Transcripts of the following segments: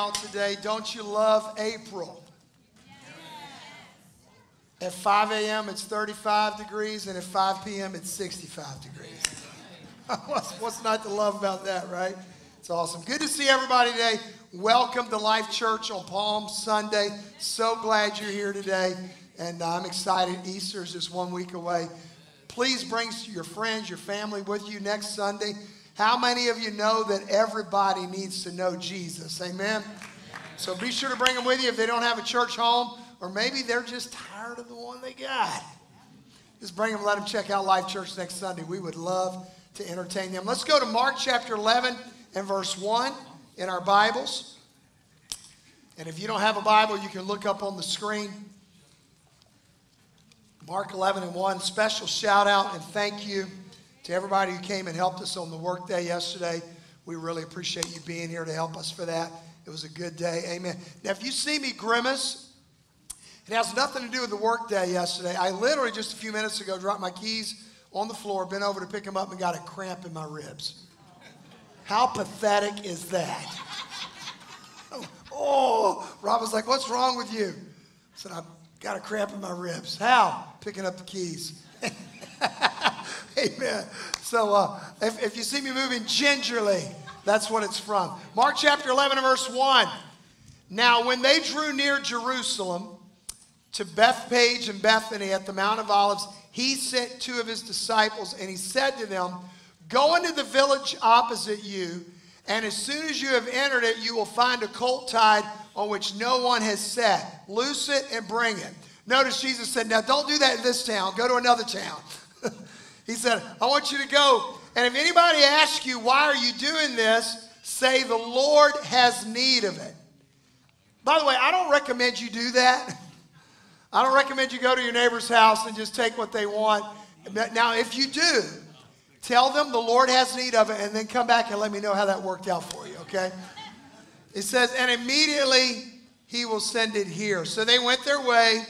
Y'all today. Don't you love April? At 5 a.m., it's 35 degrees, and at 5 p.m., it's 65 degrees. what's, what's not to love about that, right? It's awesome. Good to see everybody today. Welcome to Life Church on Palm Sunday. So glad you're here today, and I'm excited. Easter's just one week away. Please bring your friends, your family with you next Sunday. How many of you know that everybody needs to know Jesus? Amen. So be sure to bring them with you if they don't have a church home, or maybe they're just tired of the one they got. Just bring them, let them check out Life Church next Sunday. We would love to entertain them. Let's go to Mark chapter 11 and verse 1 in our Bibles. And if you don't have a Bible, you can look up on the screen. Mark 11 and 1. Special shout out and thank you to everybody who came and helped us on the workday yesterday. We really appreciate you being here to help us for that. It was a good day. Amen. Now, if you see me grimace, it has nothing to do with the workday yesterday. I literally just a few minutes ago dropped my keys on the floor, bent over to pick them up, and got a cramp in my ribs. How pathetic is that? Oh, Rob was like, What's wrong with you? I said, I've got a cramp in my ribs. How? Picking up the keys. Amen. So uh, if, if you see me moving gingerly, that's what it's from. Mark chapter 11 and verse 1. Now, when they drew near Jerusalem to Bethphage and Bethany at the Mount of Olives, he sent two of his disciples and he said to them, Go into the village opposite you, and as soon as you have entered it, you will find a colt tied on which no one has sat. Loose it and bring it. Notice Jesus said, Now don't do that in this town, go to another town. He said, I want you to go. And if anybody asks you, why are you doing this? Say, the Lord has need of it. By the way, I don't recommend you do that. I don't recommend you go to your neighbor's house and just take what they want. Now, if you do, tell them the Lord has need of it and then come back and let me know how that worked out for you, okay? It says, and immediately he will send it here. So they went their way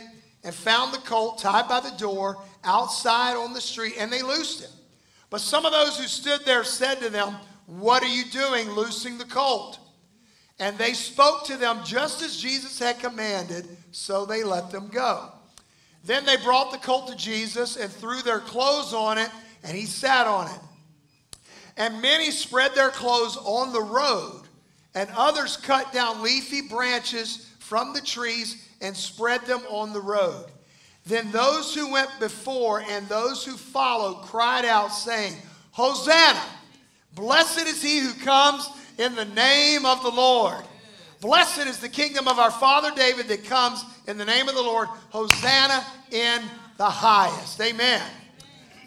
and found the colt tied by the door outside on the street, and they loosed him. But some of those who stood there said to them, What are you doing loosing the colt? And they spoke to them just as Jesus had commanded, so they let them go. Then they brought the colt to Jesus and threw their clothes on it, and he sat on it. And many spread their clothes on the road, and others cut down leafy branches from the trees and spread them on the road. Then those who went before and those who followed cried out, saying, Hosanna! Blessed is he who comes in the name of the Lord. Blessed is the kingdom of our father David that comes in the name of the Lord. Hosanna in the highest. Amen.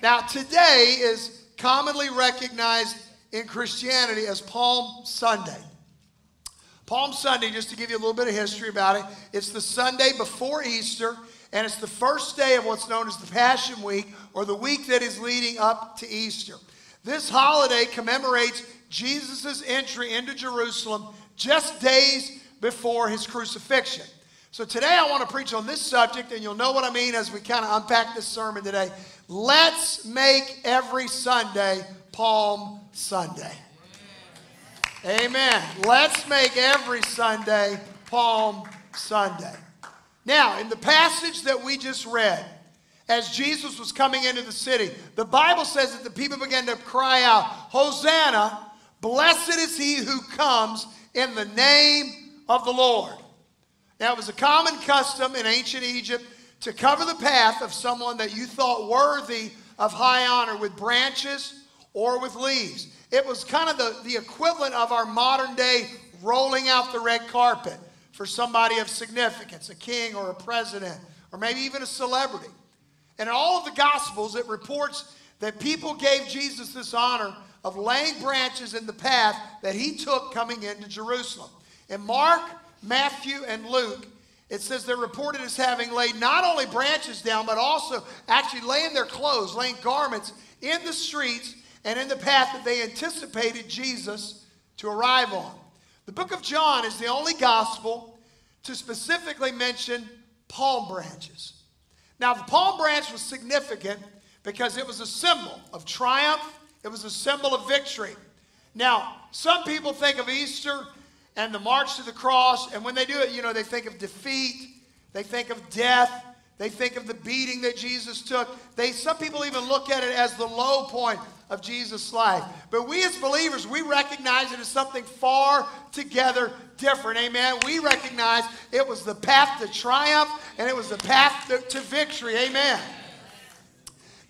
Now, today is commonly recognized in Christianity as Palm Sunday. Palm Sunday, just to give you a little bit of history about it, it's the Sunday before Easter, and it's the first day of what's known as the Passion Week, or the week that is leading up to Easter. This holiday commemorates Jesus' entry into Jerusalem just days before his crucifixion. So today I want to preach on this subject, and you'll know what I mean as we kind of unpack this sermon today. Let's make every Sunday Palm Sunday. Amen. Let's make every Sunday Palm Sunday. Now, in the passage that we just read, as Jesus was coming into the city, the Bible says that the people began to cry out, Hosanna, blessed is he who comes in the name of the Lord. Now, it was a common custom in ancient Egypt to cover the path of someone that you thought worthy of high honor with branches or with leaves. It was kind of the, the equivalent of our modern day rolling out the red carpet for somebody of significance, a king or a president, or maybe even a celebrity. And in all of the Gospels, it reports that people gave Jesus this honor of laying branches in the path that he took coming into Jerusalem. In Mark, Matthew, and Luke, it says they're reported as having laid not only branches down, but also actually laying their clothes, laying garments in the streets and in the path that they anticipated Jesus to arrive on. The book of John is the only gospel to specifically mention palm branches. Now, the palm branch was significant because it was a symbol of triumph, it was a symbol of victory. Now, some people think of Easter and the march to the cross, and when they do it, you know, they think of defeat, they think of death, they think of the beating that Jesus took. They, some people even look at it as the low point of Jesus' life. But we as believers, we recognize it as something far together different. Amen. We recognize it was the path to triumph and it was the path to, to victory. Amen.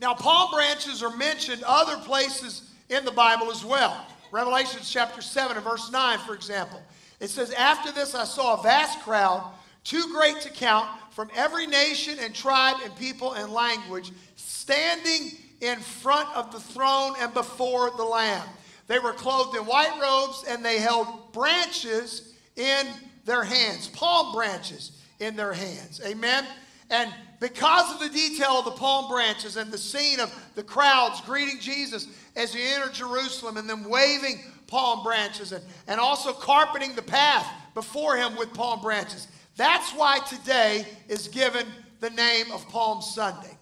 Now, palm branches are mentioned other places in the Bible as well. Revelation chapter 7 and verse 9, for example. It says, After this I saw a vast crowd, too great to count, from every nation and tribe and people and language, standing in front of the throne and before the Lamb. They were clothed in white robes and they held branches in their hands, palm branches in their hands. Amen. And because of the detail of the palm branches and the scene of the crowds greeting Jesus as he entered Jerusalem and them waving palm branches and, and also carpeting the path before him with palm branches, that's why today is given the name of Palm Sunday.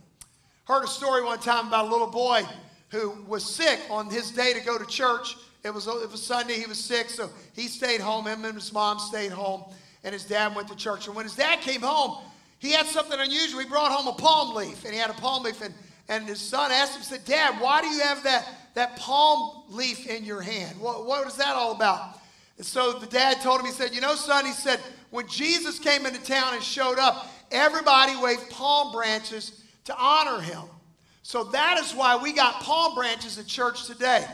Heard a story one time about a little boy who was sick on his day to go to church. It was, it was Sunday, he was sick, so he stayed home. Him and his mom stayed home, and his dad went to church. And when his dad came home, he had something unusual. He brought home a palm leaf, and he had a palm leaf. And, and his son asked him, said, Dad, why do you have that, that palm leaf in your hand? What, what is that all about? And so the dad told him, he said, You know, son, he said, when Jesus came into town and showed up, everybody waved palm branches to honor him. So that is why we got palm branches at church today.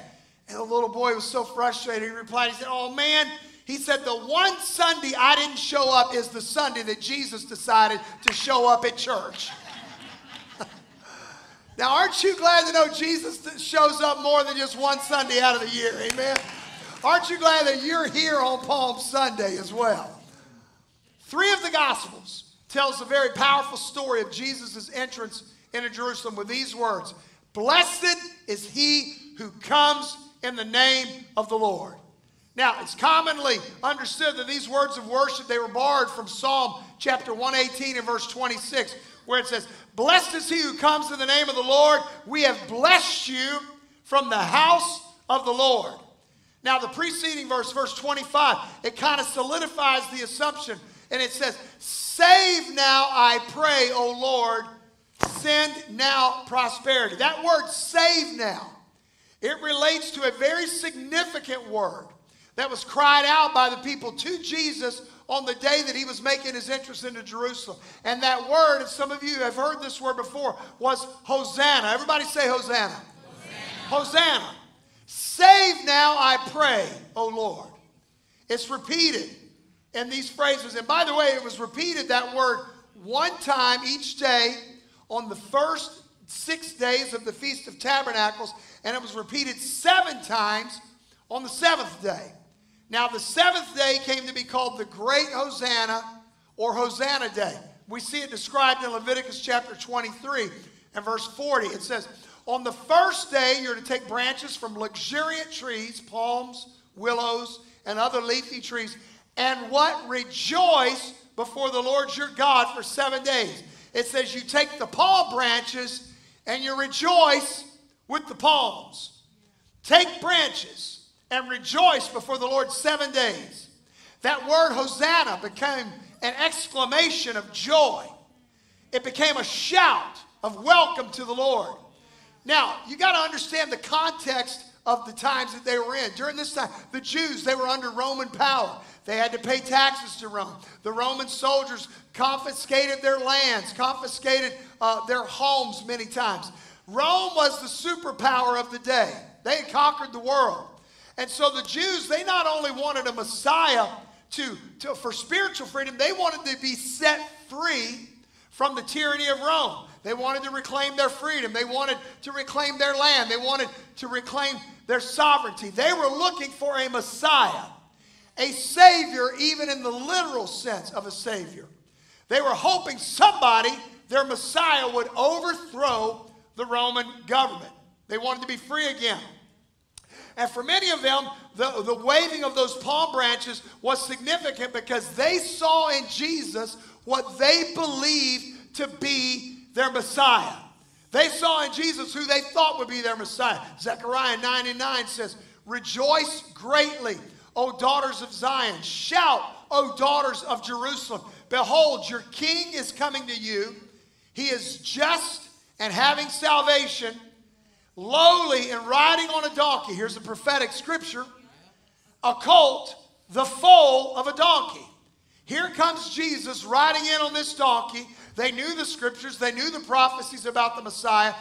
And the little boy was so frustrated. He replied, He said, Oh man, he said, The one Sunday I didn't show up is the Sunday that Jesus decided to show up at church. now, aren't you glad to know Jesus shows up more than just one Sunday out of the year? Amen. Aren't you glad that you're here on Palm Sunday as well? Three of the Gospels tells a very powerful story of Jesus' entrance into Jerusalem with these words Blessed is he who comes in the name of the Lord. Now, it's commonly understood that these words of worship, they were borrowed from Psalm chapter 118 and verse 26, where it says, Blessed is he who comes in the name of the Lord. We have blessed you from the house of the Lord. Now, the preceding verse, verse 25, it kind of solidifies the assumption. And it says, Save now, I pray, O Lord, send now prosperity. That word save now, it relates to a very significant word that was cried out by the people to Jesus on the day that he was making his entrance into Jerusalem. And that word, and some of you have heard this word before, was Hosanna. Everybody say Hosanna. Hosanna. Hosanna. Save now, I pray, O Lord. It's repeated in these phrases. And by the way, it was repeated that word one time each day on the first six days of the Feast of Tabernacles, and it was repeated seven times on the seventh day. Now, the seventh day came to be called the Great Hosanna or Hosanna Day. We see it described in Leviticus chapter 23 and verse 40. It says, On the first day, you're to take branches from luxuriant trees, palms, willows, and other leafy trees, and what? Rejoice before the Lord your God for seven days. It says you take the palm branches and you rejoice with the palms. Take branches and rejoice before the Lord seven days. That word Hosanna became an exclamation of joy. It became a shout of welcome to the Lord. Now, you got to understand the context of the times that they were in. During this time, the Jews, they were under Roman power. They had to pay taxes to Rome. The Roman soldiers confiscated their lands, confiscated uh, their homes many times. Rome was the superpower of the day. They had conquered the world. And so the Jews, they not only wanted a Messiah to, to, for spiritual freedom, they wanted to be set free from the tyranny of Rome. They wanted to reclaim their freedom. They wanted to reclaim their land. They wanted to reclaim their sovereignty. They were looking for a Messiah, a Savior, even in the literal sense of a Savior. They were hoping somebody, their Messiah, would overthrow the Roman government. They wanted to be free again. And for many of them, the, the waving of those palm branches was significant because they saw in Jesus what they believed to be their Messiah. They saw in Jesus who they thought would be their Messiah. Zechariah 9 and 9 says, Rejoice greatly, O daughters of Zion. Shout, O daughters of Jerusalem. Behold, your king is coming to you. He is just and having salvation lowly and riding on a donkey. Here's a prophetic scripture a colt, the foal of a donkey. Here comes Jesus riding in on this donkey. They knew the scriptures, they knew the prophecies about the Messiah.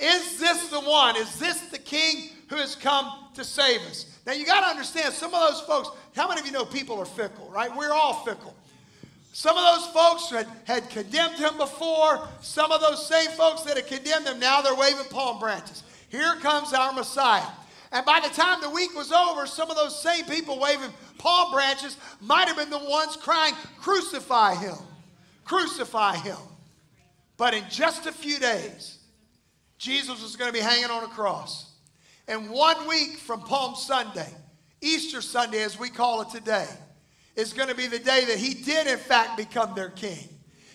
Is this the one? Is this the king who has come to save us? Now you got to understand, some of those folks, how many of you know people are fickle, right? We're all fickle. Some of those folks had, had condemned him before. Some of those same folks that had condemned him, now they're waving palm branches. Here comes our Messiah. And by the time the week was over, some of those same people waving palm branches might have been the ones crying, Crucify him! Crucify him! But in just a few days, Jesus was going to be hanging on a cross. And one week from Palm Sunday, Easter Sunday as we call it today, is going to be the day that he did, in fact, become their king.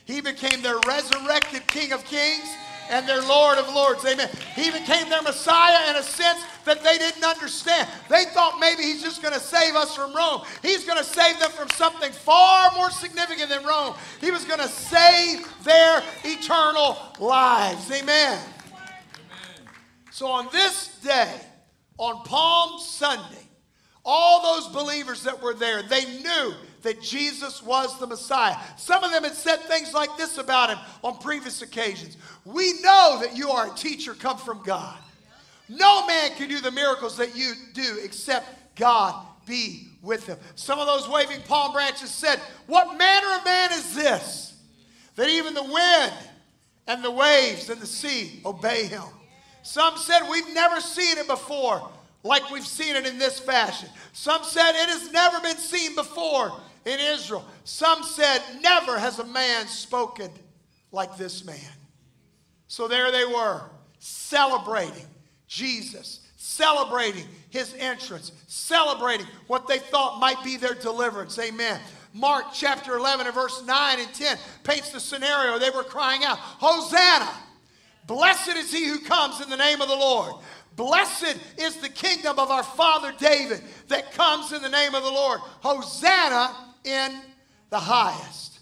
He became their resurrected King of Kings and their Lord of Lords. Amen. He became their Messiah in a sense that they didn't understand. They thought maybe he's just going to save us from Rome. He's going to save them from something far more significant than Rome. He was going to save their eternal lives. Amen. So on this day, on Palm Sunday, all those believers that were there, they knew that Jesus was the Messiah. Some of them had said things like this about him on previous occasions. We know that you are a teacher come from God. No man can do the miracles that you do except God be with him. Some of those waving palm branches said, What manner of man is this that even the wind and the waves and the sea obey him? Some said, We've never seen it before like we've seen it in this fashion. Some said it has never been seen before in Israel. Some said never has a man spoken like this man. So there they were, celebrating Jesus, celebrating his entrance, celebrating what they thought might be their deliverance. Amen. Mark chapter 11 and verse 9 and 10 paints the scenario. They were crying out, Hosanna! Blessed is he who comes in the name of the Lord. Blessed is the kingdom of our father David that comes in the name of the Lord. Hosanna in the highest.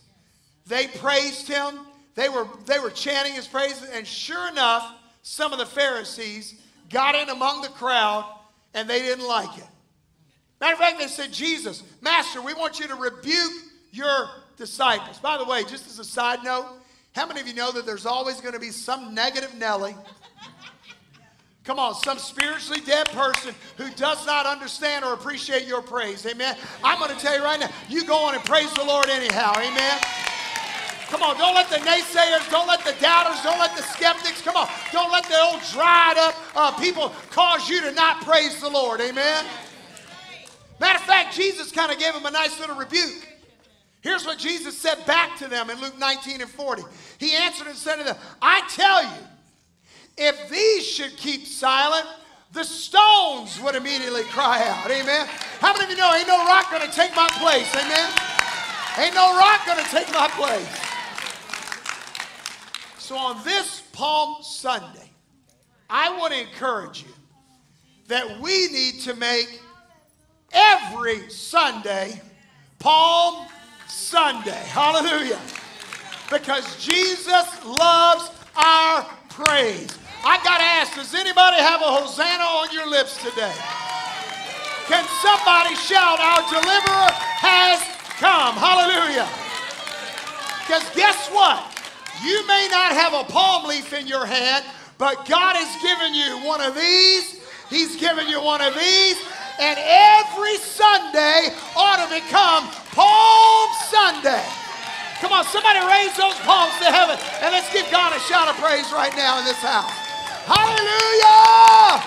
They praised him. They were, they were chanting his praises. And sure enough, some of the Pharisees got in among the crowd and they didn't like it. Matter of fact, they said, Jesus, Master, we want you to rebuke your disciples. By the way, just as a side note, how many of you know that there's always going to be some negative Nelly Come on, some spiritually dead person who does not understand or appreciate your praise. Amen. I'm going to tell you right now, you go on and praise the Lord anyhow. Amen. Come on, don't let the naysayers, don't let the doubters, don't let the skeptics, come on, don't let the old dried up uh, people cause you to not praise the Lord. Amen. Matter of fact, Jesus kind of gave him a nice little rebuke. Here's what Jesus said back to them in Luke 19 and 40. He answered and said to them, I tell you, if these should keep silent, the stones would immediately cry out. Amen. How many of you know ain't no rock going to take my place? Amen. Ain't no rock going to take my place. So on this Palm Sunday, I want to encourage you that we need to make every Sunday Palm Sunday. Hallelujah. Because Jesus loves our praise. I got to ask, does anybody have a Hosanna on your lips today? Can somebody shout, Our deliverer has come? Hallelujah. Because guess what? You may not have a palm leaf in your hand, but God has given you one of these. He's given you one of these. And every Sunday ought to become Palm Sunday. Come on, somebody raise those palms to heaven and let's give God a shout of praise right now in this house. Hallelujah!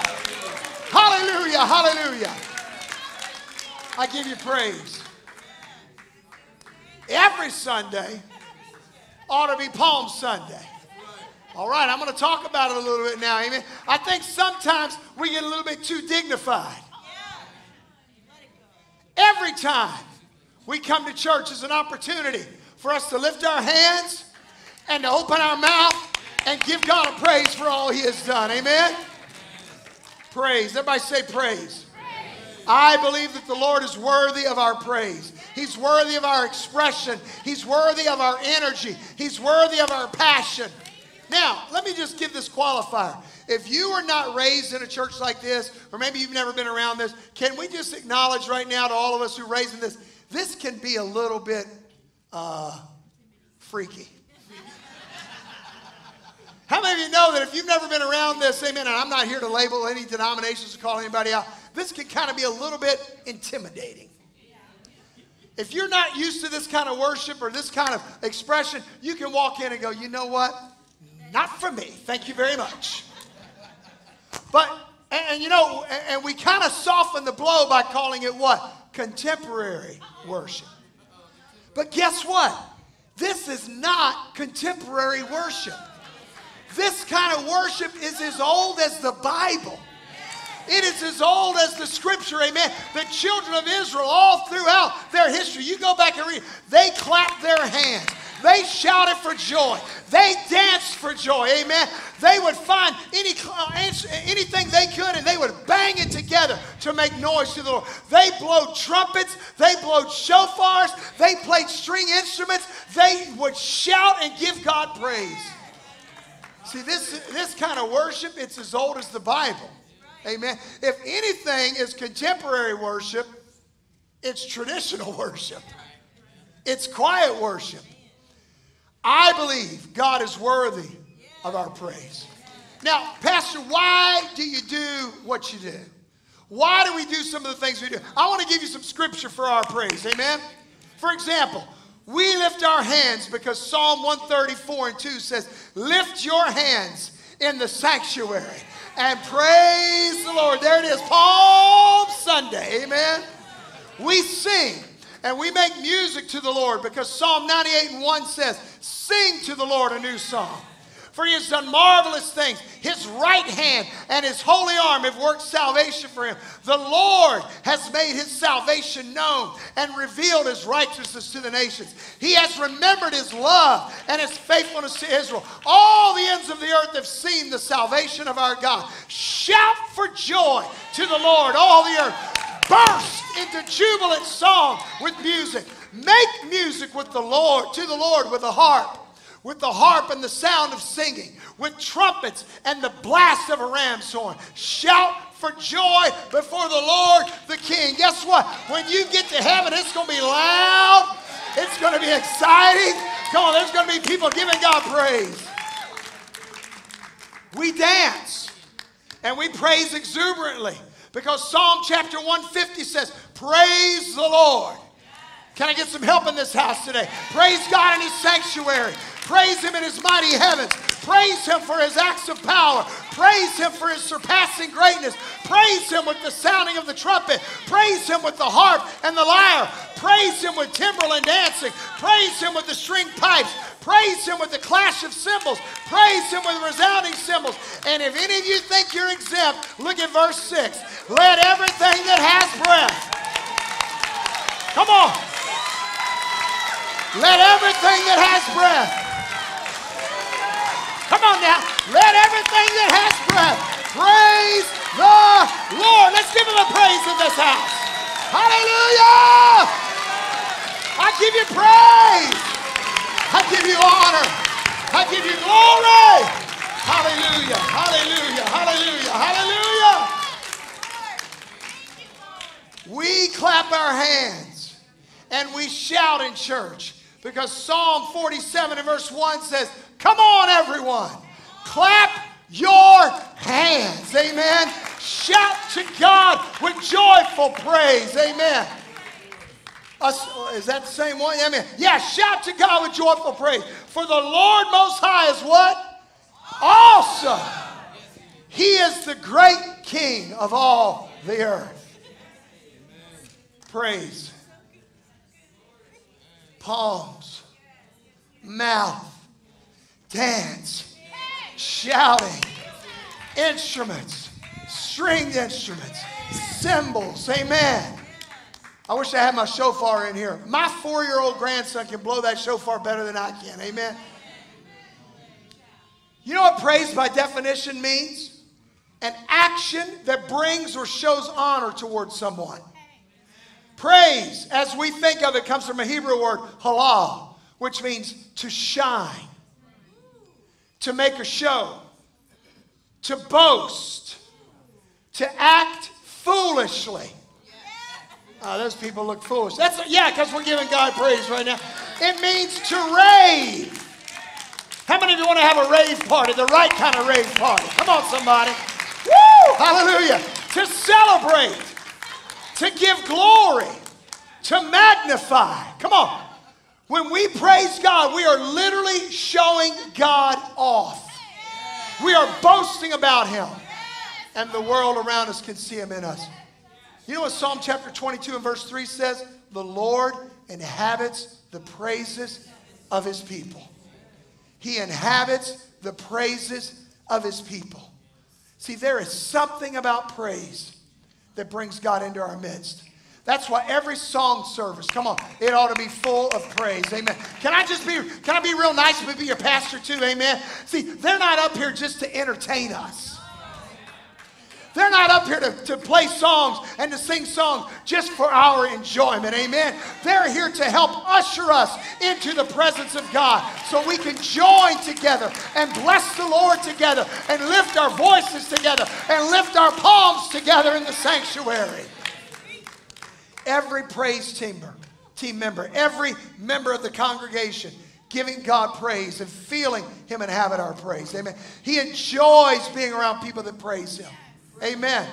Hallelujah! Hallelujah! I give you praise. Every Sunday ought to be Palm Sunday. All right, I'm going to talk about it a little bit now. Amen. I think sometimes we get a little bit too dignified. Every time we come to church as an opportunity for us to lift our hands and to open our mouth and give God a praise for all He has done. Amen. Praise. Everybody say praise. I believe that the Lord is worthy of our praise. He's worthy of our expression. He's worthy of our energy. He's worthy of our passion. Now, let me just give this qualifier. If you are not raised in a church like this, or maybe you've never been around this, can we just acknowledge right now to all of us who are raised in this, this can be a little bit uh, freaky. How many of you know that if you've never been around this, amen, and I'm not here to label any denominations or call anybody out, this can kind of be a little bit intimidating. If you're not used to this kind of worship or this kind of expression, you can walk in and go, you know what? Not for me. Thank you very much. But, and, and you know, and, and we kind of soften the blow by calling it what? Contemporary worship. But guess what? This is not contemporary worship. This kind of worship is as old as the Bible. It is as old as the scripture, amen. The children of Israel, all throughout their history, you go back and read, they clapped their hands. They shouted for joy. They danced for joy. Amen. They would find any, uh, anything they could and they would bang it together to make noise to the Lord. They blowed trumpets. They blowed shofars. They played string instruments. They would shout and give God praise. See, this, this kind of worship, it's as old as the Bible. Amen. If anything is contemporary worship, it's traditional worship. It's quiet worship. I believe God is worthy of our praise. Now, Pastor, why do you do what you do? Why do we do some of the things we do? I want to give you some scripture for our praise. Amen. For example, we lift our hands because Psalm 134 and 2 says, Lift your hands in the sanctuary and praise the Lord. There it is, Palm Sunday. Amen. We sing and we make music to the Lord because Psalm 98 and 1 says, Sing to the Lord a new song. For he has done marvelous things. His right hand and his holy arm have worked salvation for him. The Lord has made his salvation known and revealed his righteousness to the nations. He has remembered his love and his faithfulness to Israel. All the ends of the earth have seen the salvation of our God. Shout for joy to the Lord, all the earth. Burst into jubilant song with music. Make music with the Lord, to the Lord with a harp with the harp and the sound of singing, with trumpets and the blast of a ram's horn. Shout for joy before the Lord the King. Guess what? When you get to heaven, it's going to be loud. It's going to be exciting. Come on, there's going to be people giving God praise. We dance and we praise exuberantly because Psalm chapter 150 says, Praise the Lord. Can I get some help in this house today? Praise God in His sanctuary. Praise him in his mighty heavens. Praise him for his acts of power. Praise him for his surpassing greatness. Praise him with the sounding of the trumpet. Praise him with the harp and the lyre. Praise him with timbrel and dancing. Praise him with the string pipes. Praise him with the clash of cymbals. Praise him with resounding cymbals. And if any of you think you're exempt, look at verse 6. Let everything that has breath. Come on. Let everything that has breath Come on now. Let everything that has breath praise the Lord. Let's give him a praise in this house. Hallelujah. I give you praise. I give you honor. I give you glory. Hallelujah. Hallelujah. Hallelujah. Hallelujah. We clap our hands and we shout in church because Psalm 47 and verse 1 says, Come on, everyone. Clap your hands. Amen. Shout to God with joyful praise. Amen. Is that the same one? Amen. Yeah, shout to God with joyful praise. For the Lord Most High is what? Awesome. He is the great King of all the earth. Praise. Palms, mouth, dance, shouting, instruments, stringed instruments, cymbals. Amen. I wish I had my shofar in here. My four year old grandson can blow that shofar better than I can. Amen. You know what praise by definition means? an action that brings or shows honor towards someone. Praise, as we think of it, comes from a Hebrew word, halal, which means to shine, to make a show, to boast, to act foolishly. Oh, those people look foolish. That's yeah, because we're giving God praise right now. It means to rave. How many of you want to have a rave party, the right kind of rave party? Come on, somebody. Woo! Hallelujah. To celebrate, to give glory, to magnify. Come on. When we praise God, we are literally showing God off. We are boasting about Him. And the world around us can see Him in us. You know what Psalm chapter 22 and verse 3 says? The Lord inhabits the praises of His people. He inhabits the praises of His people. See, there is something about praise that brings God into our midst. That's why every song service, come on, it ought to be full of praise. Amen. Can I just be, can I be real nice and be your pastor too? Amen. See, they're not up here just to entertain us. They're not up here to, to play songs and to sing songs just for our enjoyment. Amen. They're here to help usher us into the presence of God so we can join together and bless the Lord together and lift our voices together and lift our palms together in the sanctuary. Every praise teamer, team member, every member of the congregation giving God praise and feeling Him inhabit our praise. Amen. He enjoys being around people that praise Him. Amen.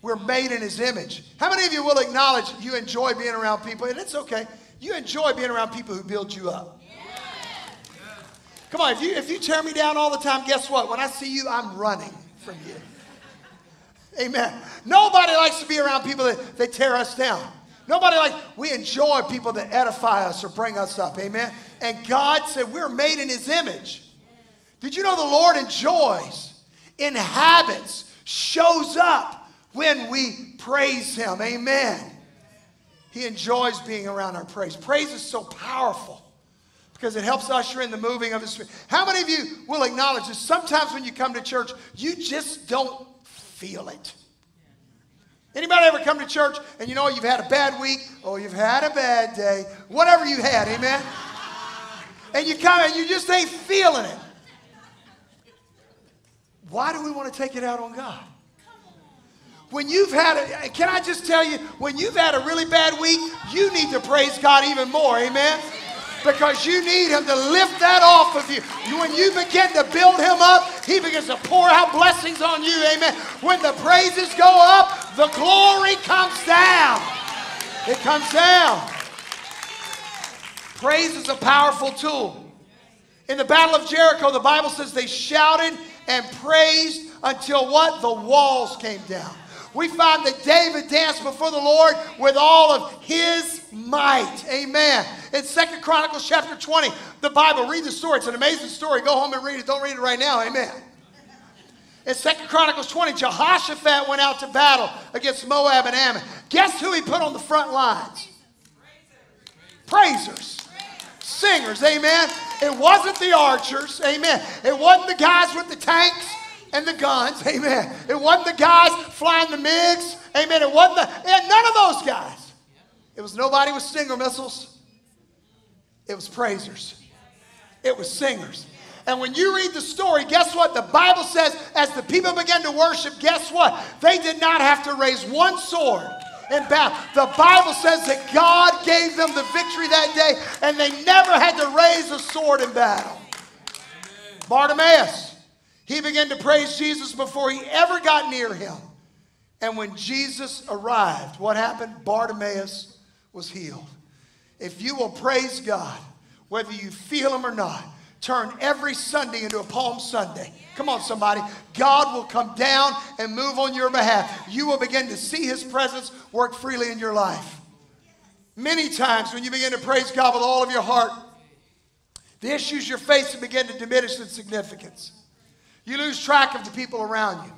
We're made in his image. How many of you will acknowledge you enjoy being around people? And it's okay. You enjoy being around people who build you up. Come on, if you, if you tear me down all the time, guess what? When I see you, I'm running from you. Amen. Nobody likes to be around people that they tear us down. Nobody like we enjoy people that edify us or bring us up. Amen. And God said we're made in his image. Did you know the Lord enjoys, inhabits, shows up when we praise Him. Amen. He enjoys being around our praise. Praise is so powerful because it helps usher in the moving of His Spirit. How many of you will acknowledge this? Sometimes when you come to church, you just don't feel it. Anybody ever come to church and you know you've had a bad week or you've had a bad day, whatever you had, amen? And you come and you just ain't feeling it. Why do we want to take it out on God? When you've had a, can I just tell you, when you've had a really bad week, you need to praise God even more, amen? Because you need Him to lift that off of you. When you begin to build Him up, He begins to pour out blessings on you, amen? When the praises go up, the glory comes down. It comes down. Praise is a powerful tool. In the Battle of Jericho, the Bible says they shouted and praised until what? The walls came down. We find that David danced before the Lord with all of his might. Amen. In Second Chronicles chapter 20, the Bible, read the story. It's an amazing story. Go home and read it. Don't read it right now. Amen. In Second Chronicles 20, Jehoshaphat went out to battle against Moab and Ammon. Guess who he put on the front lines? Praisers singers, amen. It wasn't the archers, amen. It wasn't the guys with the tanks and the guns, amen. It wasn't the guys flying the MiGs, amen. It wasn't the, none of those guys. It was nobody with Stinger missiles. It was praisers. It was singers. And when you read the story, guess what? The Bible says as the people began to worship, guess what? They did not have to raise one sword in battle. The Bible says that God gave them the victory that day, and they never had to raise a sword in battle. Bartimaeus, he began to praise Jesus before he ever got near him. And when Jesus arrived, what happened? Bartimaeus was healed. If you will praise God, whether you feel Him or not, turn every Sunday into a Palm Sunday. Come on, somebody. God will come down and move on your behalf. You will begin to see His presence work freely in your life. Many times when you begin to praise God with all of your heart, the issues you're facing begin to diminish in significance. You lose track of the people around you.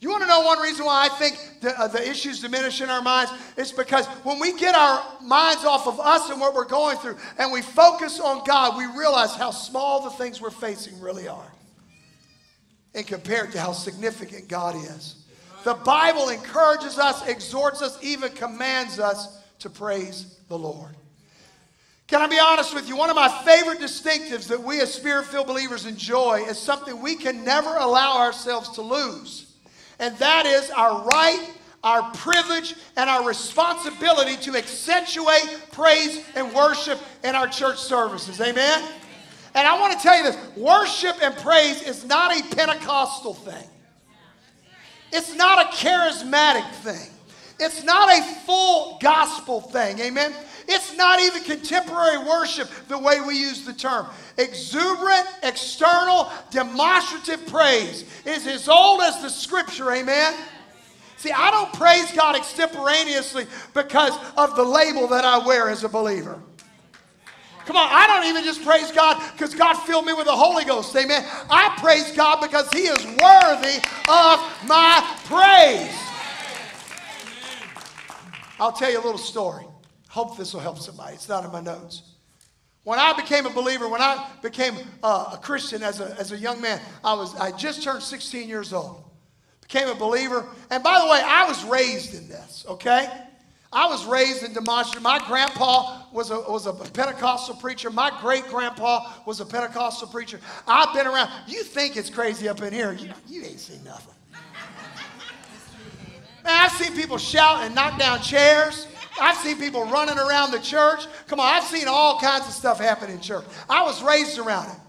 You want to know one reason why I think the, uh, the issues diminish in our minds? It's because when we get our minds off of us and what we're going through and we focus on God, we realize how small the things we're facing really are and compared to how significant God is. The Bible encourages us, exhorts us, even commands us to praise the Lord. Can I be honest with you? One of my favorite distinctives that we as spirit filled believers enjoy is something we can never allow ourselves to lose and that is our right, our privilege, and our responsibility to accentuate praise and worship in our church services. Amen? And I want to tell you this worship and praise is not a Pentecostal thing, it's not a charismatic thing, it's not a full gospel thing. Amen? It's not even contemporary worship the way we use the term. Exuberant, external, demonstrative praise is as old as the scripture, amen? See, I don't praise God extemporaneously because of the label that I wear as a believer. Come on, I don't even just praise God because God filled me with the Holy Ghost. Amen. I praise God because He is worthy of my praise. I'll tell you a little story. Hope this will help somebody. It's not in my notes. When I became a believer, when I became uh, a Christian as a, as a young man, I, was, I just turned 16 years old. Became a believer. And by the way, I was raised in this, okay? I was raised in demonstration. My grandpa was a, was a Pentecostal preacher. My great grandpa was a Pentecostal preacher. I've been around. You think it's crazy up in here. You, you ain't seen nothing. Man, I've seen people shout and knock down chairs. I've seen people running around the church. Come on, I've seen all kinds of stuff happen in church. I was raised around it.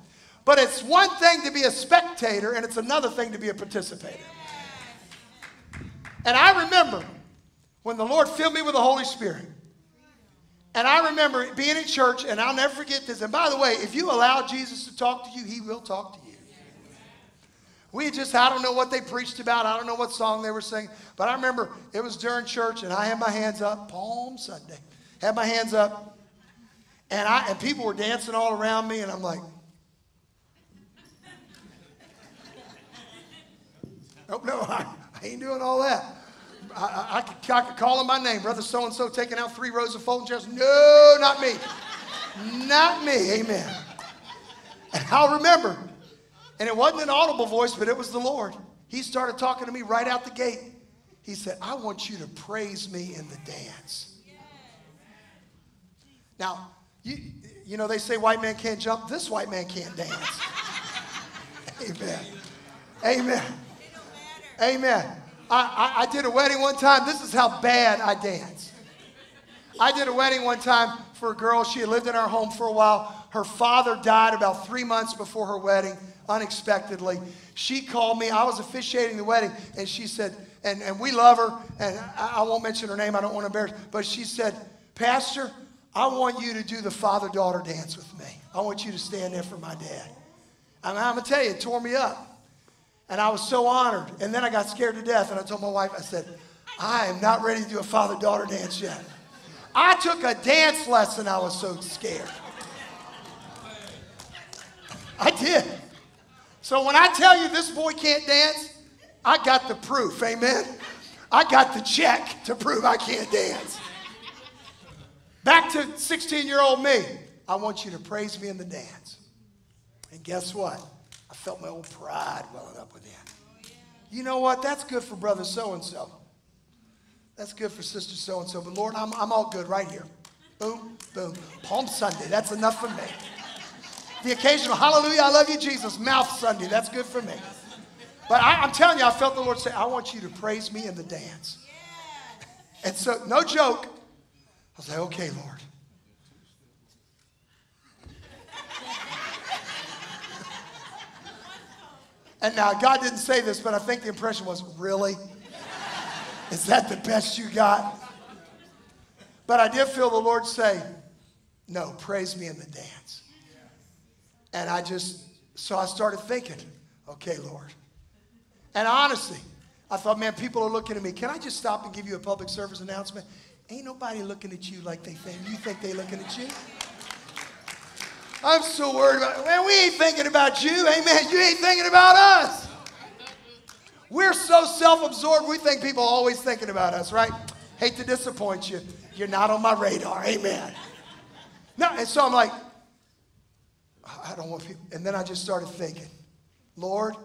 But it's one thing to be a spectator, and it's another thing to be a participator. And I remember when the Lord filled me with the Holy Spirit. And I remember being in church, and I'll never forget this. And by the way, if you allow Jesus to talk to you, he will talk to you. We just, I don't know what they preached about. I don't know what song they were singing. But I remember it was during church and I had my hands up, Palm Sunday. Had my hands up. And, I, and people were dancing all around me. And I'm like, oh, no, I, I ain't doing all that. I, I, could, I could call him my name, brother so and so, taking out three rows of folding chairs. No, not me. not me. Amen. And I'll remember and it wasn't an audible voice, but it was the Lord. He started talking to me right out the gate. He said, I want you to praise me in the dance. Now, you, you know, they say white man can't jump. This white man can't dance. Amen. Amen. Amen. I, I, I did a wedding one time. This is how bad I dance. I did a wedding one time for a girl. She had lived in our home for a while. Her father died about three months before her wedding unexpectedly. She called me. I was officiating the wedding, and she said, and, and we love her, and I, I won't mention her name. I don't want to embarrass, but she said, Pastor, I want you to do the father daughter dance with me. I want you to stand there for my dad. And I'm going to tell you, it tore me up. And I was so honored. And then I got scared to death, and I told my wife, I said, I am not ready to do a father daughter dance yet. I took a dance lesson, I was so scared. I did. So when I tell you this boy can't dance, I got the proof. Amen. I got the check to prove I can't dance. Back to 16 year old me. I want you to praise me in the dance. And guess what? I felt my old pride welling up within. You know what? That's good for brother so and so. That's good for sister so and so. But Lord, I'm, I'm all good right here. Boom, boom. Palm Sunday. That's enough for me. The occasional hallelujah, I love you, Jesus, mouth Sunday. That's good for me. But I, am telling you, I felt the Lord say, I want you to praise me in the dance. And so, no joke, I was like, okay, Lord. and now, God didn't say this, but I think the impression was, really? Is that the best you got? But I did feel the Lord say, No, praise me in the dance. And I just, so I started thinking, Okay, Lord. And honestly, I thought, man, people are looking at me. Can I just stop and give you a public service announcement? Ain't nobody looking at you like they think. You think they looking at you? I'm so worried about, man, we ain't thinking about you. Amen. You ain't thinking about us. We're so self absorbed, we think people are always thinking about us, right? Hate to disappoint you. You're not on my radar. Amen. No, and so I'm like, I don't want people. And then I just started thinking, Lord,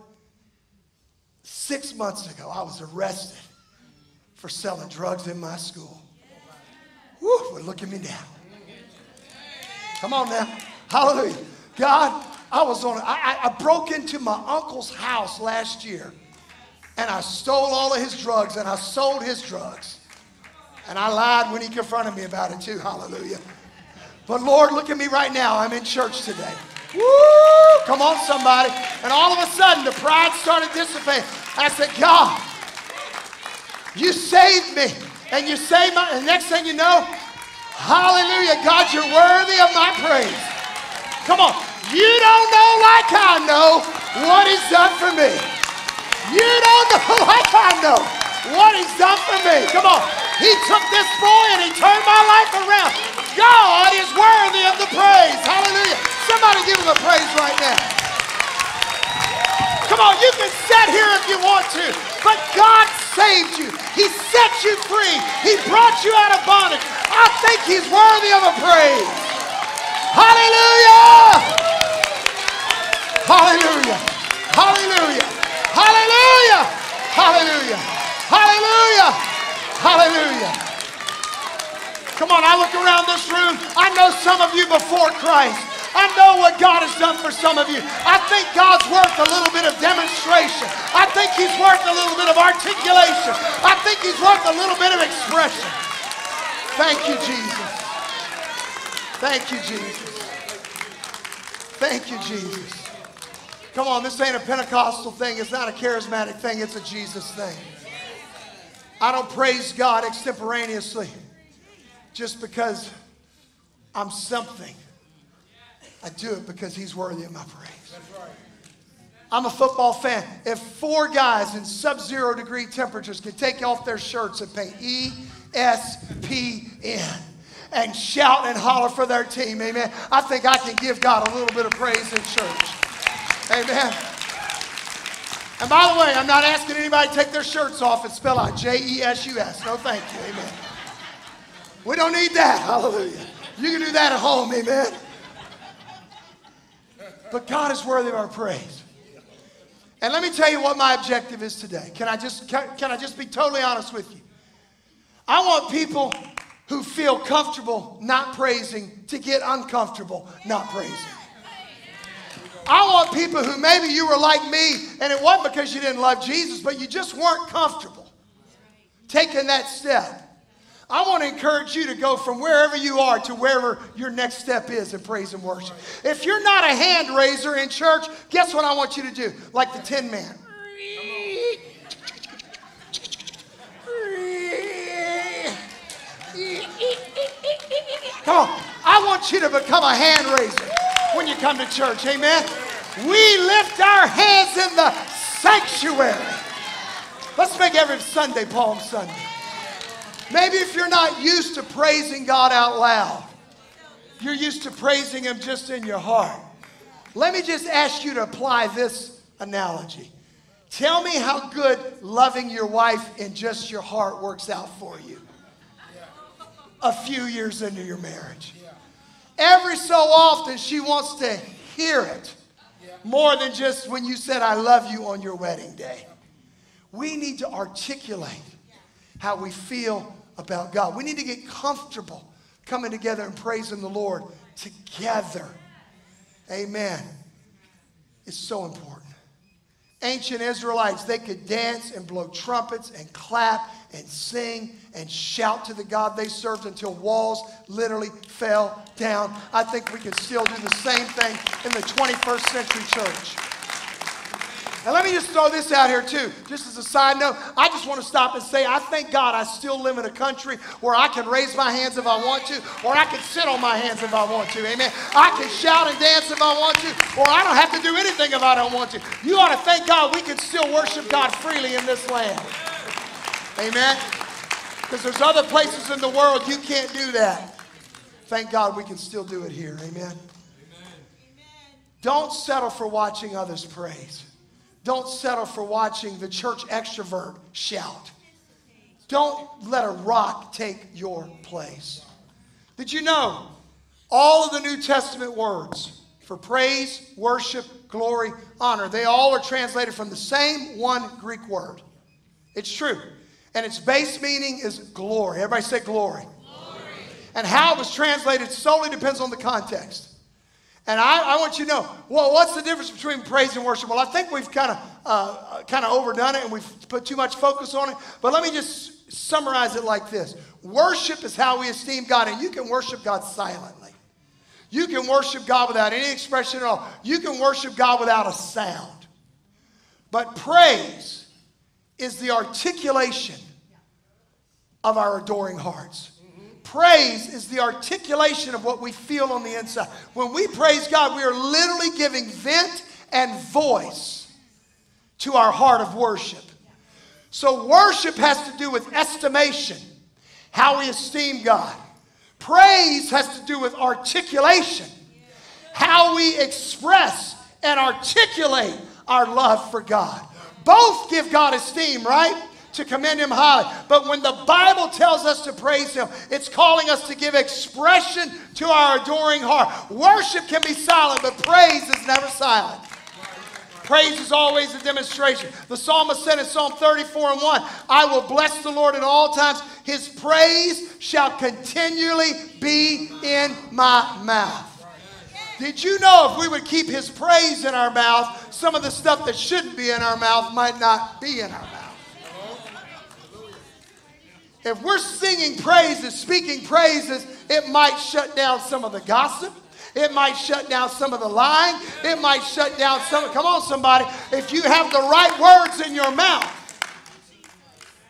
six months ago, I was arrested for selling drugs in my school. Woo, look at me now. Come on now. Hallelujah. God, I was on, I, I broke into my uncle's house last year and I stole all of his drugs and I sold his drugs. And I lied when he confronted me about it too. Hallelujah. But Lord, look at me right now. I'm in church today. Woo! Come on, somebody. And all of a sudden, the pride started dissipating. I said, God, you saved me. And you saved my, and next thing you know, hallelujah, God, you're worthy of my praise. Come on. You don't know like I know what he's done for me. You don't know like I know what he's done for me. Come on. He took this boy and he turned my life around. God is worthy of the praise. Hallelujah. Somebody give him a praise right now. Come on, you can sit here if you want to, but God saved you. He set you free. He brought you out of bondage. I think he's worthy of a praise. Hallelujah! Hallelujah! Hallelujah! Hallelujah! Hallelujah! Hallelujah! Hallelujah! Come on, I look around this room. I know some of you before Christ. I know what God has done for some of you. I think God's worth a little bit of demonstration. I think He's worth a little bit of articulation. I think He's worth a little bit of expression. Thank you, Jesus. Thank you, Jesus. Thank you, Jesus. Come on, this ain't a Pentecostal thing. It's not a charismatic thing. It's a Jesus thing. I don't praise God extemporaneously just because I'm something. I do it because He's worthy of my praise. I'm a football fan. If four guys in sub zero degree temperatures can take off their shirts and paint E S P N and shout and holler for their team, amen, I think I can give God a little bit of praise in church. Amen. And by the way, I'm not asking anybody to take their shirts off and spell out J E S U S. No, thank you. Amen. We don't need that. Hallelujah. You can do that at home. Amen. But God is worthy of our praise. And let me tell you what my objective is today. Can I just can, can I just be totally honest with you? I want people who feel comfortable not praising to get uncomfortable not praising. I want people who maybe you were like me and it wasn't because you didn't love Jesus, but you just weren't comfortable taking that step. I want to encourage you to go from wherever you are to wherever your next step is in praise and worship. If you're not a hand raiser in church, guess what I want you to do? Like the Tin Man. Come on. I want you to become a hand raiser when you come to church. Amen. We lift our hands in the sanctuary. Let's make every Sunday Palm Sunday. Maybe if you're not used to praising God out loud, you're used to praising Him just in your heart. Let me just ask you to apply this analogy. Tell me how good loving your wife in just your heart works out for you a few years into your marriage. Every so often, she wants to hear it more than just when you said, I love you on your wedding day. We need to articulate how we feel about God. We need to get comfortable coming together and praising the Lord together. Amen. It's so important. Ancient Israelites, they could dance and blow trumpets and clap and sing and shout to the God they served until walls literally fell down. I think we can still do the same thing in the 21st century church. And let me just throw this out here, too, just as a side note. I just want to stop and say, I thank God I still live in a country where I can raise my hands if I want to, or I can sit on my hands if I want to. Amen. I can shout and dance if I want to, or I don't have to do anything if I don't want to. You ought to thank God we can still worship God freely in this land. Amen. Because there's other places in the world you can't do that. Thank God we can still do it here. Amen. Amen. Don't settle for watching others praise. Don't settle for watching the church extrovert shout. Don't let a rock take your place. Did you know all of the New Testament words for praise, worship, glory, honor, they all are translated from the same one Greek word? It's true. And its base meaning is glory. Everybody say glory. glory. And how it was translated solely depends on the context. And I, I, want you to know, well, what's the difference between praise and worship? Well, I think we've kind of uh, kind of overdone it and we've put too much focus on it. But let me just summarize it like this: Worship is how we esteem God, and you can worship God silently. You can worship God without any expression at all. You can worship God without a sound. But praise is the articulation of our adoring hearts. Praise is the articulation of what we feel on the inside. When we praise God, we are literally giving vent and voice to our heart of worship. So, worship has to do with estimation, how we esteem God. Praise has to do with articulation, how we express and articulate our love for God. Both give God esteem, right? to commend him highly. But when the Bible tells us to praise him, it's calling us to give expression to our adoring heart. Worship can be silent, but praise is never silent. Praise is always a demonstration. The psalmist said in Psalm 34 and 1 I will bless the Lord at all times. His praise shall continually be in my mouth. Did you know if we would keep his praise in our mouth, some of the stuff that shouldn't be in our mouth might not be in our mouth? If we're singing praises, speaking praises, it might shut down some of the gossip. It might shut down some of the lying. It might shut down some. Come on, somebody. If you have the right words in your mouth.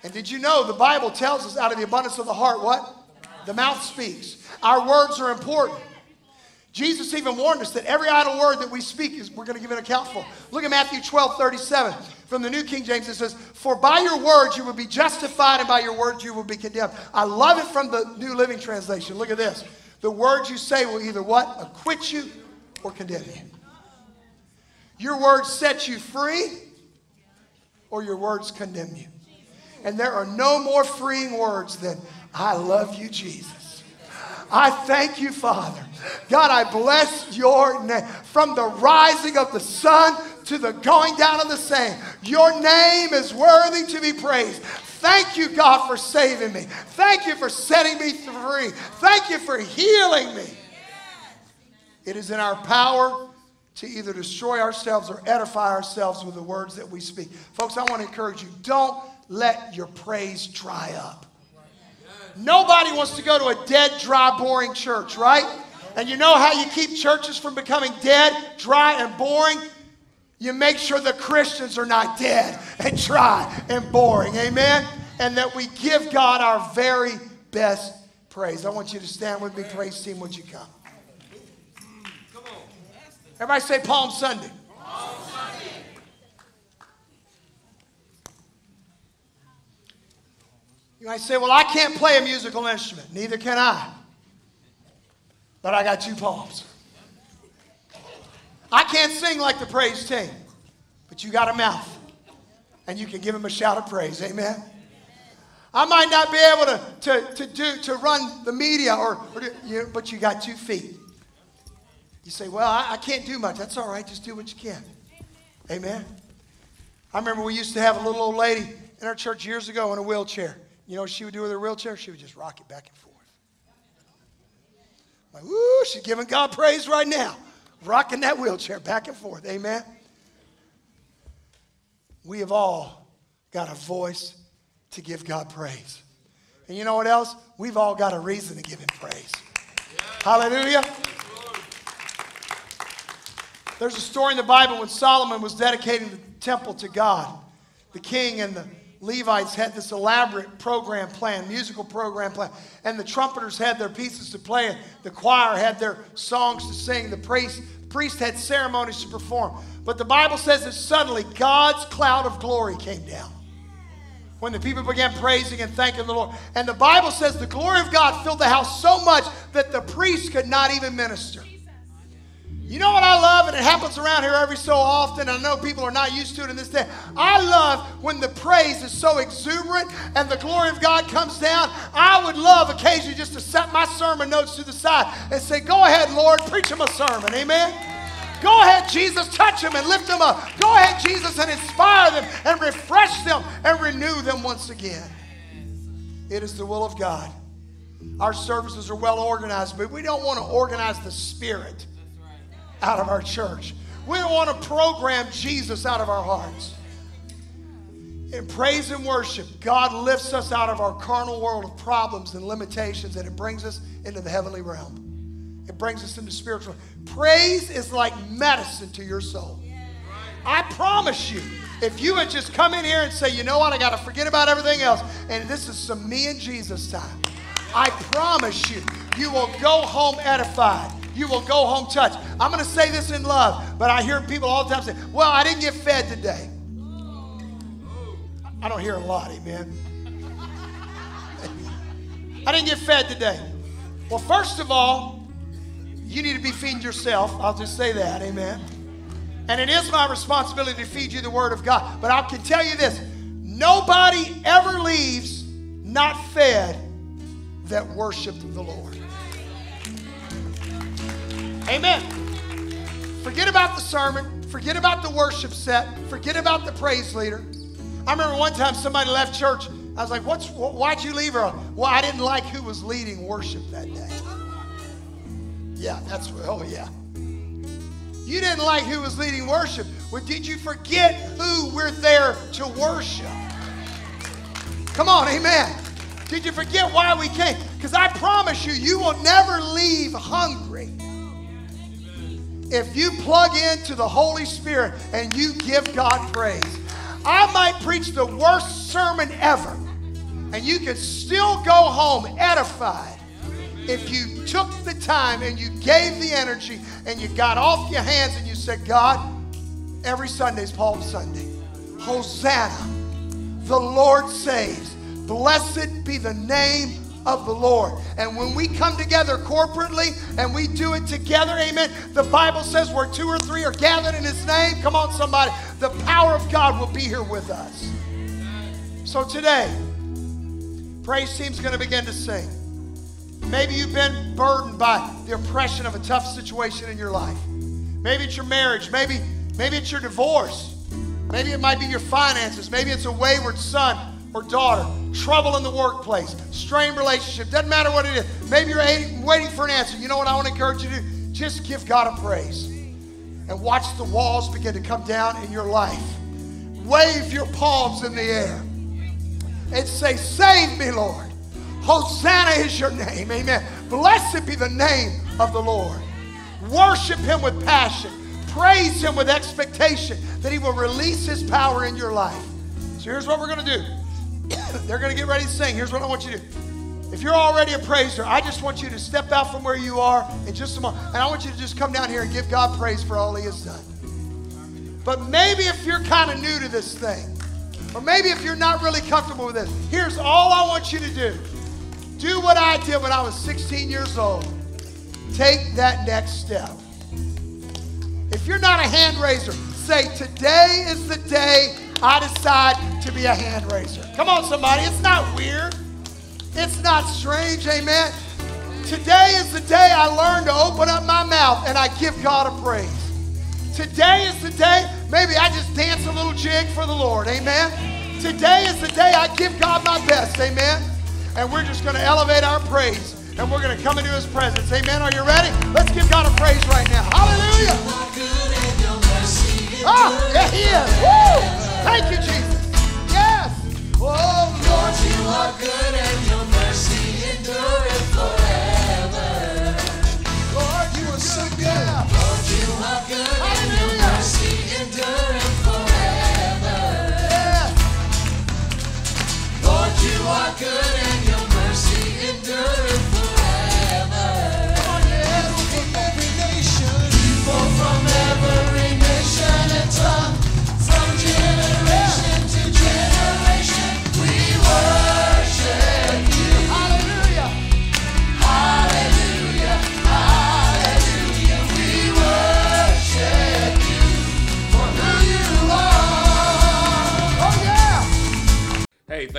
And did you know the Bible tells us out of the abundance of the heart what? The mouth speaks. Our words are important. Jesus even warned us that every idle word that we speak is we're going to give an account for. Look at Matthew 12, 37. From the New King James, it says, For by your words you will be justified, and by your words you will be condemned. I love it from the New Living Translation. Look at this. The words you say will either what? Acquit you or condemn you. Your words set you free, or your words condemn you. And there are no more freeing words than, I love you, Jesus. I thank you, Father. God, I bless your name. From the rising of the sun to the going down of the same, your name is worthy to be praised. Thank you, God, for saving me. Thank you for setting me free. Thank you for healing me. It is in our power to either destroy ourselves or edify ourselves with the words that we speak. Folks, I want to encourage you don't let your praise dry up. Nobody wants to go to a dead, dry, boring church, right? And you know how you keep churches from becoming dead, dry, and boring? You make sure the Christians are not dead and dry and boring. Amen? And that we give God our very best praise. I want you to stand with me, praise team. Would you come? Come on. Everybody say Palm Sunday. You might say, Well, I can't play a musical instrument. Neither can I. But I got two palms. I can't sing like the praise team, but you got a mouth. And you can give him a shout of praise. Amen. I might not be able to, to, to, do, to run the media, or, or you know, but you got two feet. You say, Well, I, I can't do much. That's all right. Just do what you can. Amen. I remember we used to have a little old lady in our church years ago in a wheelchair. You know what she would do with her wheelchair? She would just rock it back and forth. Like, woo, she's giving God praise right now. Rocking that wheelchair back and forth. Amen. We have all got a voice to give God praise. And you know what else? We've all got a reason to give him praise. Hallelujah. There's a story in the Bible when Solomon was dedicating the temple to God. The king and the Levites had this elaborate program plan, musical program plan, and the trumpeters had their pieces to play, and the choir had their songs to sing, the priest, priest had ceremonies to perform. But the Bible says that suddenly God's cloud of glory came down when the people began praising and thanking the Lord. And the Bible says the glory of God filled the house so much that the priest could not even minister. You know what I love, and it happens around here every so often. I know people are not used to it in this day. I love when the praise is so exuberant and the glory of God comes down. I would love occasionally just to set my sermon notes to the side and say, Go ahead, Lord, preach him a sermon. Amen. Go ahead, Jesus, touch them and lift them up. Go ahead, Jesus, and inspire them and refresh them and renew them once again. It is the will of God. Our services are well organized, but we don't want to organize the spirit out of our church. We don't want to program Jesus out of our hearts. In praise and worship, God lifts us out of our carnal world of problems and limitations and it brings us into the heavenly realm. It brings us into spiritual. Praise is like medicine to your soul. I promise you, if you would just come in here and say, you know what, I got to forget about everything else, and this is some me and Jesus time, I promise you, you will go home edified you will go home touched. I'm going to say this in love, but I hear people all the time say, Well, I didn't get fed today. I don't hear a lot, amen. I didn't get fed today. Well, first of all, you need to be feeding yourself. I'll just say that, amen. And it is my responsibility to feed you the Word of God. But I can tell you this nobody ever leaves not fed that worshiped the Lord. Amen. Forget about the sermon. Forget about the worship set. Forget about the praise leader. I remember one time somebody left church. I was like, What's, why'd you leave her? Well, I didn't like who was leading worship that day. Yeah, that's, oh, yeah. You didn't like who was leading worship. Well, did you forget who we're there to worship? Come on, amen. Did you forget why we came? Because I promise you, you will never leave hungry if you plug into the Holy Spirit and you give God praise. I might preach the worst sermon ever, and you could still go home edified if you took the time and you gave the energy and you got off your hands and you said, God, every Sunday is Palm Sunday. Hosanna, the Lord saves. Blessed be the name of the Lord. And when we come together corporately and we do it together, amen, the Bible says where two or three are gathered in His name, come on, somebody, the power of God will be here with us. So today, praise team's going to begin to sing. Maybe you've been burdened by the oppression of a tough situation in your life. Maybe it's your marriage. Maybe, maybe it's your divorce. Maybe it might be your finances. Maybe it's a wayward son or daughter, trouble in the workplace, strained relationship, doesn't matter what it is. Maybe you're waiting for an answer. You know what I want to encourage you to do? Just give God a praise and watch the walls begin to come down in your life. Wave your palms in the air and say, Save me, Lord. Hosanna is your name. Amen. Blessed be the name of the Lord. Worship him with passion. Praise him with expectation that he will release his power in your life. So here's what we're going to do. They're going to get ready to sing. Here's what I want you to do. If you're already a praiser, I just want you to step out from where you are in just a moment. And I want you to just come down here and give God praise for all He has done. But maybe if you're kind of new to this thing, or maybe if you're not really comfortable with this, here's all I want you to do do what I did when I was 16 years old. Take that next step. If you're not a hand raiser, say, Today is the day I decide to be a hand raiser. Come on, somebody. It's not weird. It's not strange. Amen. Today is the day I learned to open up my mouth and I give God a praise. Today is the day, maybe I just dance a little jig for the Lord. Amen. Today is the day I give God my best. Amen. And we're just going to elevate our praise and we're going to come into his presence. Amen. Are you ready? Let's give God a praise right now. Hallelujah. Ah, yeah, he is. Woo! Thank you, Jesus. Yes. Oh, Lord, you are good and your mercy endureth forever. Lord, you are so good.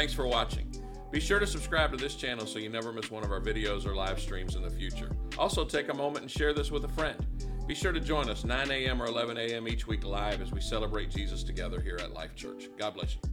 Thanks for watching. Be sure to subscribe to this channel so you never miss one of our videos or live streams in the future. Also, take a moment and share this with a friend. Be sure to join us 9 a.m. or 11 a.m. each week live as we celebrate Jesus together here at Life Church. God bless you.